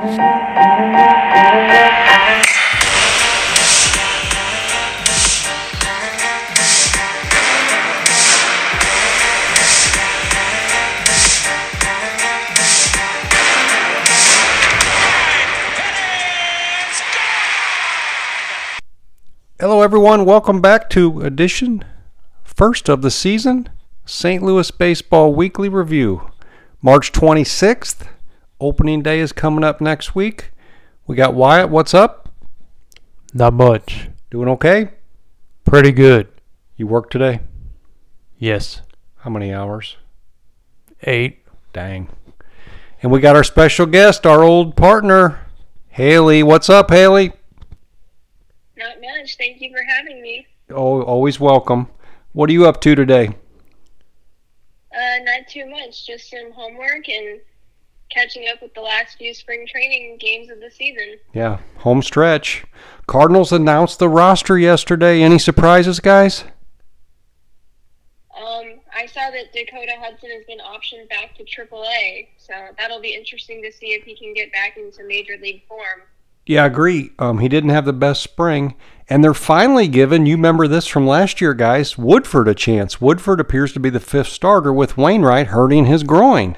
Hello, everyone. Welcome back to edition first of the season St. Louis Baseball Weekly Review. March 26th. Opening day is coming up next week. We got Wyatt. What's up? Not much. Doing okay? Pretty good. You work today? Yes. How many hours? Eight. Dang. And we got our special guest, our old partner, Haley. What's up, Haley? Not much. Thank you for having me. Oh, always welcome. What are you up to today? Uh, not too much. Just some homework and catching up with the last few spring training games of the season. Yeah, home stretch. Cardinals announced the roster yesterday. Any surprises, guys? Um, I saw that Dakota Hudson has been optioned back to AAA, so that'll be interesting to see if he can get back into major league form. Yeah, I agree. Um, he didn't have the best spring, and they're finally giving. You remember this from last year, guys? Woodford a chance. Woodford appears to be the fifth starter with Wainwright hurting his groin.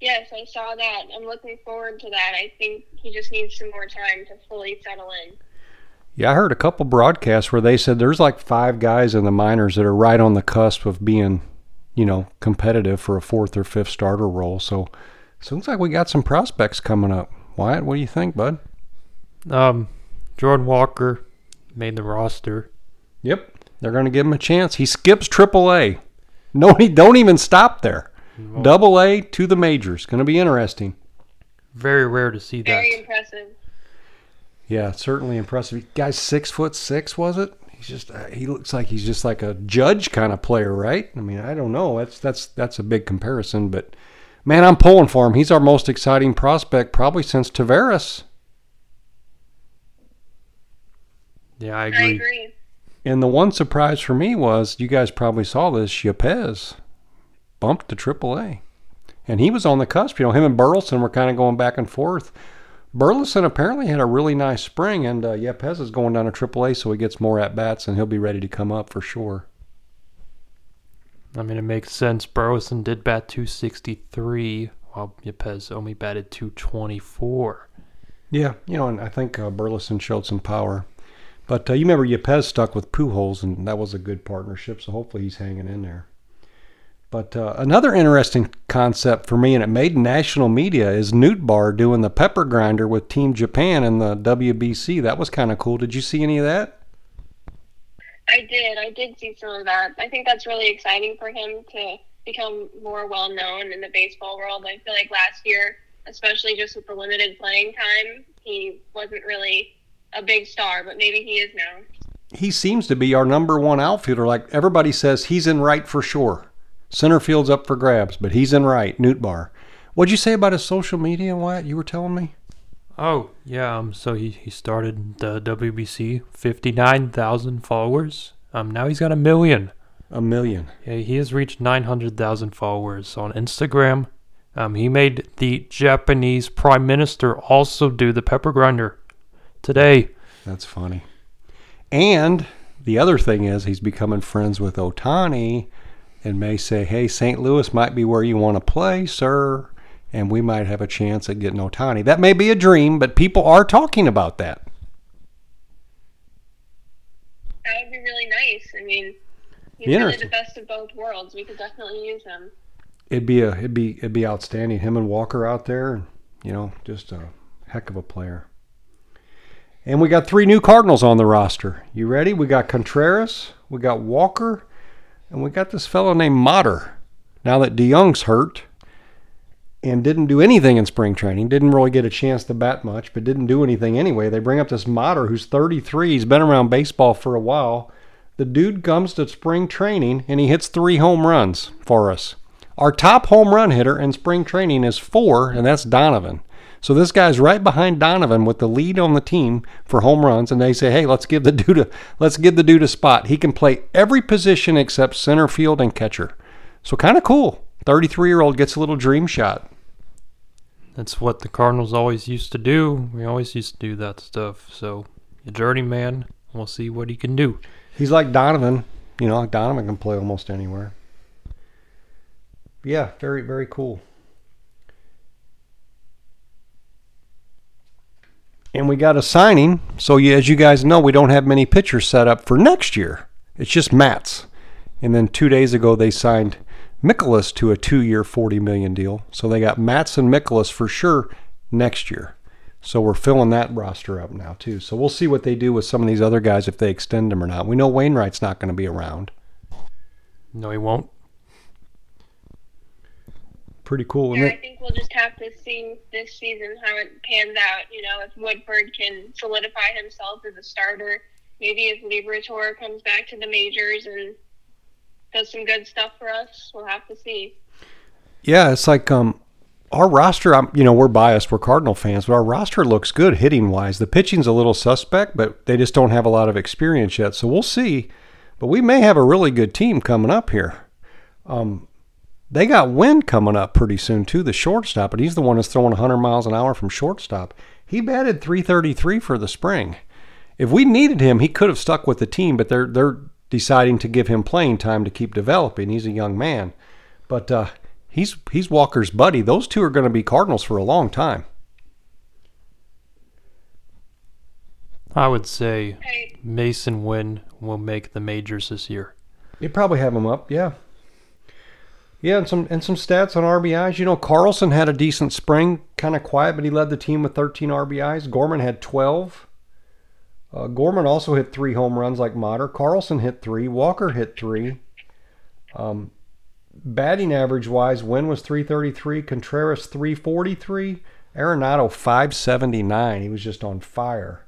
Yes, I saw that. I'm looking forward to that. I think he just needs some more time to fully settle in. Yeah, I heard a couple broadcasts where they said there's like five guys in the minors that are right on the cusp of being, you know, competitive for a fourth or fifth starter role. So, so it looks like we got some prospects coming up. Wyatt, what do you think, bud? Um, Jordan Walker made the roster. Yep, they're going to give him a chance. He skips AAA. No, he don't even stop there. Double A to the majors. Going to be interesting. Very rare to see that. Very impressive. Yeah, certainly impressive. Guy's six foot six, was it? He's just uh, he looks like he's just like a judge kind of player, right? I mean, I don't know. That's that's that's a big comparison, but man, I'm pulling for him. He's our most exciting prospect probably since Taveras. Yeah, I I agree. agree. And the one surprise for me was you guys probably saw this. Yepez bumped to AAA, and he was on the cusp. You know, him and Burleson were kind of going back and forth. Burleson apparently had a really nice spring, and uh, Yepez is going down to AAA, so he gets more at bats, and he'll be ready to come up for sure. I mean, it makes sense. Burleson did bat 263, while Yepez only batted 224. Yeah, you know, and I think uh, Burleson showed some power. But uh, you remember Yepez stuck with Pujols, and that was a good partnership. So hopefully he's hanging in there. But uh, another interesting concept for me, and it made national media, is Nootbar doing the pepper grinder with Team Japan in the WBC. That was kind of cool. Did you see any of that? I did. I did see some of that. I think that's really exciting for him to become more well known in the baseball world. I feel like last year, especially just with the limited playing time, he wasn't really a big star, but maybe he is now. He seems to be our number one outfielder. Like everybody says, he's in right for sure. Center field's up for grabs, but he's in right. Nootbar. What'd you say about his social media, Wyatt? You were telling me. Oh, yeah. Um, so he, he started the WBC, 59,000 followers. Um, now he's got a million. A million. Yeah, he has reached 900,000 followers on Instagram. Um, he made the Japanese Prime Minister also do the pepper grinder today. That's funny. And the other thing is, he's becoming friends with Ohtani and may say, hey, St. Louis might be where you want to play, sir. And we might have a chance at getting Ohtani. That may be a dream, but people are talking about that. That would be really nice. I mean, he's really the best of both worlds. We could definitely use him. It'd be a it'd be it'd be outstanding. Him and Walker out there, and you know, just a heck of a player. And we got three new Cardinals on the roster. You ready? We got Contreras, we got Walker, and we got this fellow named Motter. Now that DeJong's hurt and didn't do anything in spring training, didn't really get a chance to bat much, but didn't do anything anyway. They bring up this Motter who's 33. He's been around baseball for a while. The dude comes to spring training and he hits three home runs for us. Our top home run hitter in spring training is four, and that's Donovan. So this guy's right behind Donovan with the lead on the team for home runs, and they say, "Hey, let's give the dude a let's give the dude a spot. He can play every position except center field and catcher." So kind of cool. 33 year old gets a little dream shot. That's what the Cardinals always used to do. We always used to do that stuff. So, a journeyman, we'll see what he can do. He's like Donovan. You know, like Donovan can play almost anywhere. Yeah, very, very cool. And we got a signing. So, as you guys know, we don't have many pitchers set up for next year. It's just Matz. And then two days ago, they signed Mikolas to a two-year, forty million deal. So they got Matz and Mikolas for sure next year. So we're filling that roster up now too. So we'll see what they do with some of these other guys if they extend them or not. We know Wainwright's not going to be around. No, he won't. Pretty cool. Yeah, I think we'll just have to see this season how it pans out. You know, if Woodford can solidify himself as a starter, maybe if Liberatore comes back to the majors and does some good stuff for us, we'll have to see. Yeah, it's like um, our roster. I'm, you know, we're biased. We're Cardinal fans, but our roster looks good hitting wise. The pitching's a little suspect, but they just don't have a lot of experience yet. So we'll see. But we may have a really good team coming up here. Um, they got Winn coming up pretty soon too, the shortstop, but he's the one that's throwing 100 miles an hour from shortstop. He batted 333 for the spring. If we needed him, he could have stuck with the team, but they're they're deciding to give him playing time to keep developing. He's a young man, but uh, he's he's Walker's buddy. Those two are going to be Cardinals for a long time. I would say Masyn Winn will make the majors this year. You probably have him up, yeah. Yeah, and some and some stats on RBIs. You know, Carlson had a decent spring, kind of quiet, but he led the team with 13 RBIs. Gorman had 12. Uh, Gorman also hit three home runs like Motter. Carlson hit three. Walker hit three. Um, batting average wise, Winn was 333. Contreras 343. Arenado 579. He was just on fire.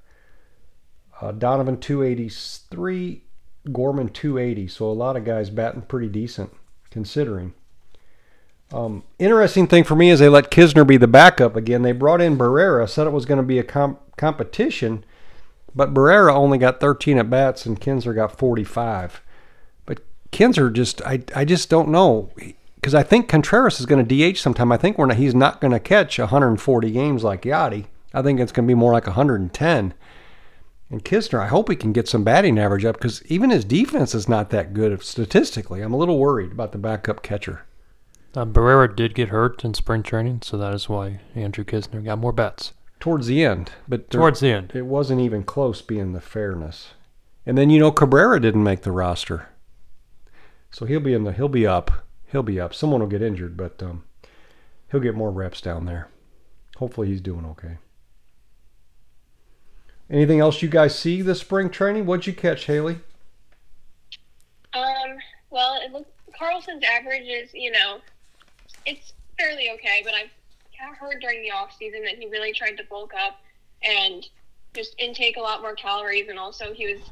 Uh, Donovan 283. Gorman 280. So a lot of guys batting pretty decent considering. Um, interesting thing for me is they let Knizner be the backup again. They brought in Barrera, said it was going to be a comp- competition, but Barrera only got 13 at bats and Knizner got 45. But Knizner just, I, I just don't know because I think Contreras is going to DH sometime. I think not, he's not going to catch 140 games like Yadi. I think it's going to be more like 110. And Knizner, I hope he can get some batting average up because even his defense is not that good statistically. I'm a little worried about the backup catcher. Uh, Barrera did get hurt in spring training, so that is why Andrew Knizner got more bats towards the end. But there, towards the end, it wasn't even close. Being the fairness, and then you know Cabrera didn't make the roster, so he'll be in the he'll be up. He'll be up. Someone will get injured, but um, he'll get more reps down there. Hopefully, he's doing okay. Anything else you guys see this spring training? What'd you catch, Haley? Um. Well, it looks Carlson's average is you know it's fairly okay, but I've heard during the off season that he really tried to bulk up and just intake a lot more calories, and also he was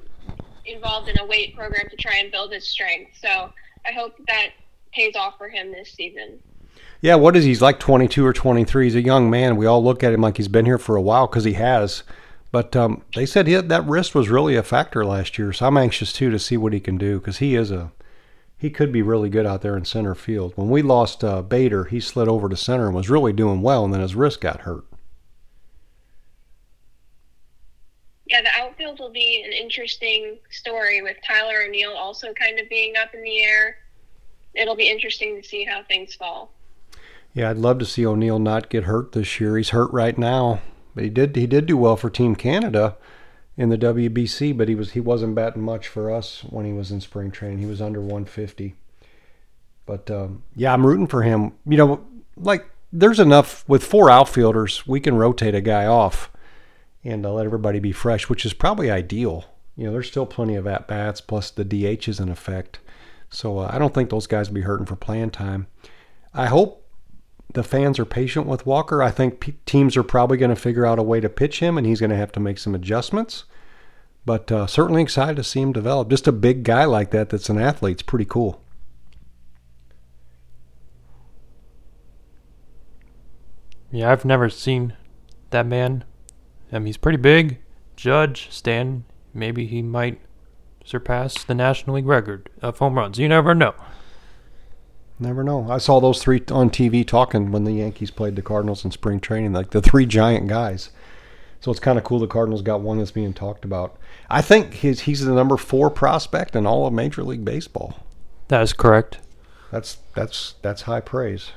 involved in a weight program to try and build his strength. So I hope that pays off for him this season. Yeah, what is he? He's like 22 or 23. He's a young man. We all look at him like he's been here for a while because he has. But um, they said he, that wrist was really a factor last year, so I'm anxious too to see what he can do because he is a he could be really good out there in center field. When we lost uh, Bader, he slid over to center and was really doing well, and then his wrist got hurt. Yeah, the outfield will be an interesting story with Tyler O'Neill also kind of being up in the air. It'll be interesting to see how things fall. Yeah, I'd love to see O'Neill not get hurt this year. He's hurt right now, but he did he did do well for Team Canada in the WBC, but he was he wasn't batting much for us when he was in spring training. He was under 150. But um, yeah, I'm rooting for him. You know, like there's enough with four outfielders, we can rotate a guy off and uh, let everybody be fresh, which is probably ideal. You know, there's still plenty of at bats plus the DH is in effect. So uh, I don't think those guys will be hurting for playing time. I hope the fans are patient with Walker. I think p- teams are probably going to figure out a way to pitch him, and he's going to have to make some adjustments. But uh, certainly excited to see him develop. Just a big guy like that that's an athlete. It's pretty cool. Yeah, I've never seen that man. I mean, he's pretty big. Judge, Stan, maybe he might surpass the National League record of home runs. You never know. Never know. I saw those three on TV talking when the Yankees played the Cardinals in spring training, like the three giant guys. So it's kind of cool the Cardinals got one that's being talked about. I think he's he's the number four prospect in all of Major League Baseball. That is correct. That's that's that's high praise.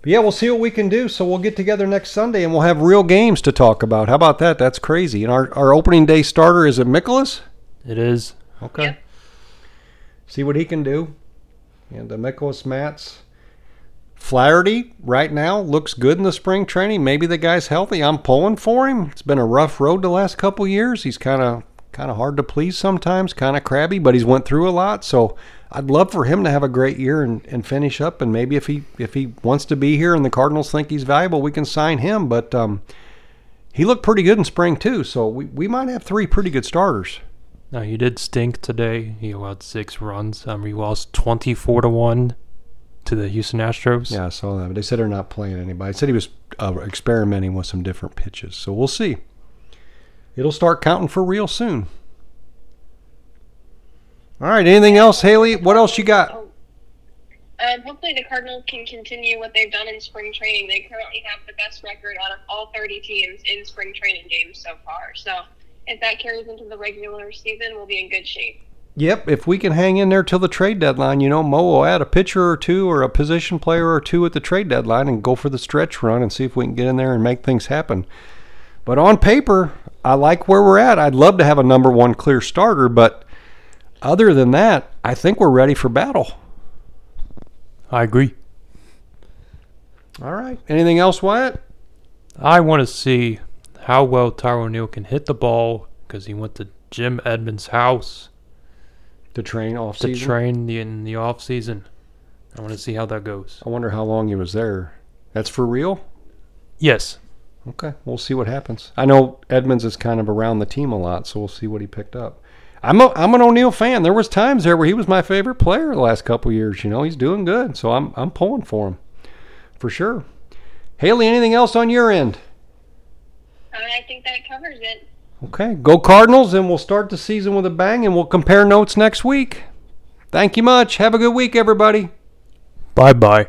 But yeah, we'll see what we can do. So we'll get together next Sunday and we'll have real games to talk about. How about that? That's crazy. And our, our opening day starter is it Mikolas? It is. Okay. Yep. See what he can do. And uh, Mikolas Matz. Flaherty right now looks good in the spring training. Maybe the guy's healthy. I'm pulling for him. It's been a rough road the last couple years. He's kind of kind of hard to please sometimes, kind of crabby, but he's went through a lot. So I'd love for him to have a great year and, and finish up. And maybe if he if he wants to be here and the Cardinals think he's valuable, we can sign him. But um, he looked pretty good in spring too. So we, we might have three pretty good starters. Now he did stink today. He allowed six runs. Um, he lost twenty-four to one to the Houston Astros. Yeah, I saw that. But they said they're not playing anybody. They said he was uh, experimenting with some different pitches. So we'll see. It'll start counting for real soon. All right. Anything else, Haley? What else you got? Oh. Um, hopefully, the Cardinals can continue what they've done in spring training. They currently have the best record out of all 30 teams in spring training games so far. So, if that carries into the regular season, we'll be in good shape. Yep. If we can hang in there till the trade deadline, you know, Mo will add a pitcher or two or a position player or two at the trade deadline and go for the stretch run and see if we can get in there and make things happen. But on paper, I like where we're at. I'd love to have a number one clear starter, but other than that, I think we're ready for battle. I agree. All right. Anything else, Wyatt? I want to see how well Tyler O'Neill can hit the ball because he went to Jim Edmonds' house To train off to season. train the, in the off season. I want to see how that goes. I wonder how long he was there. That's for real? Yes, Okay, we'll see what happens. I know Edmonds is kind of around the team a lot, so we'll see what he picked up. I'm a, I'm an O'Neill fan. There was times there where he was my favorite player the last couple years. You know, he's doing good, so I'm I'm pulling for him for sure. Haley, anything else on your end? I think that covers it. Okay, go Cardinals, and we'll start the season with a bang, and we'll compare notes next week. Thank you much. Have a good week, everybody. Bye bye.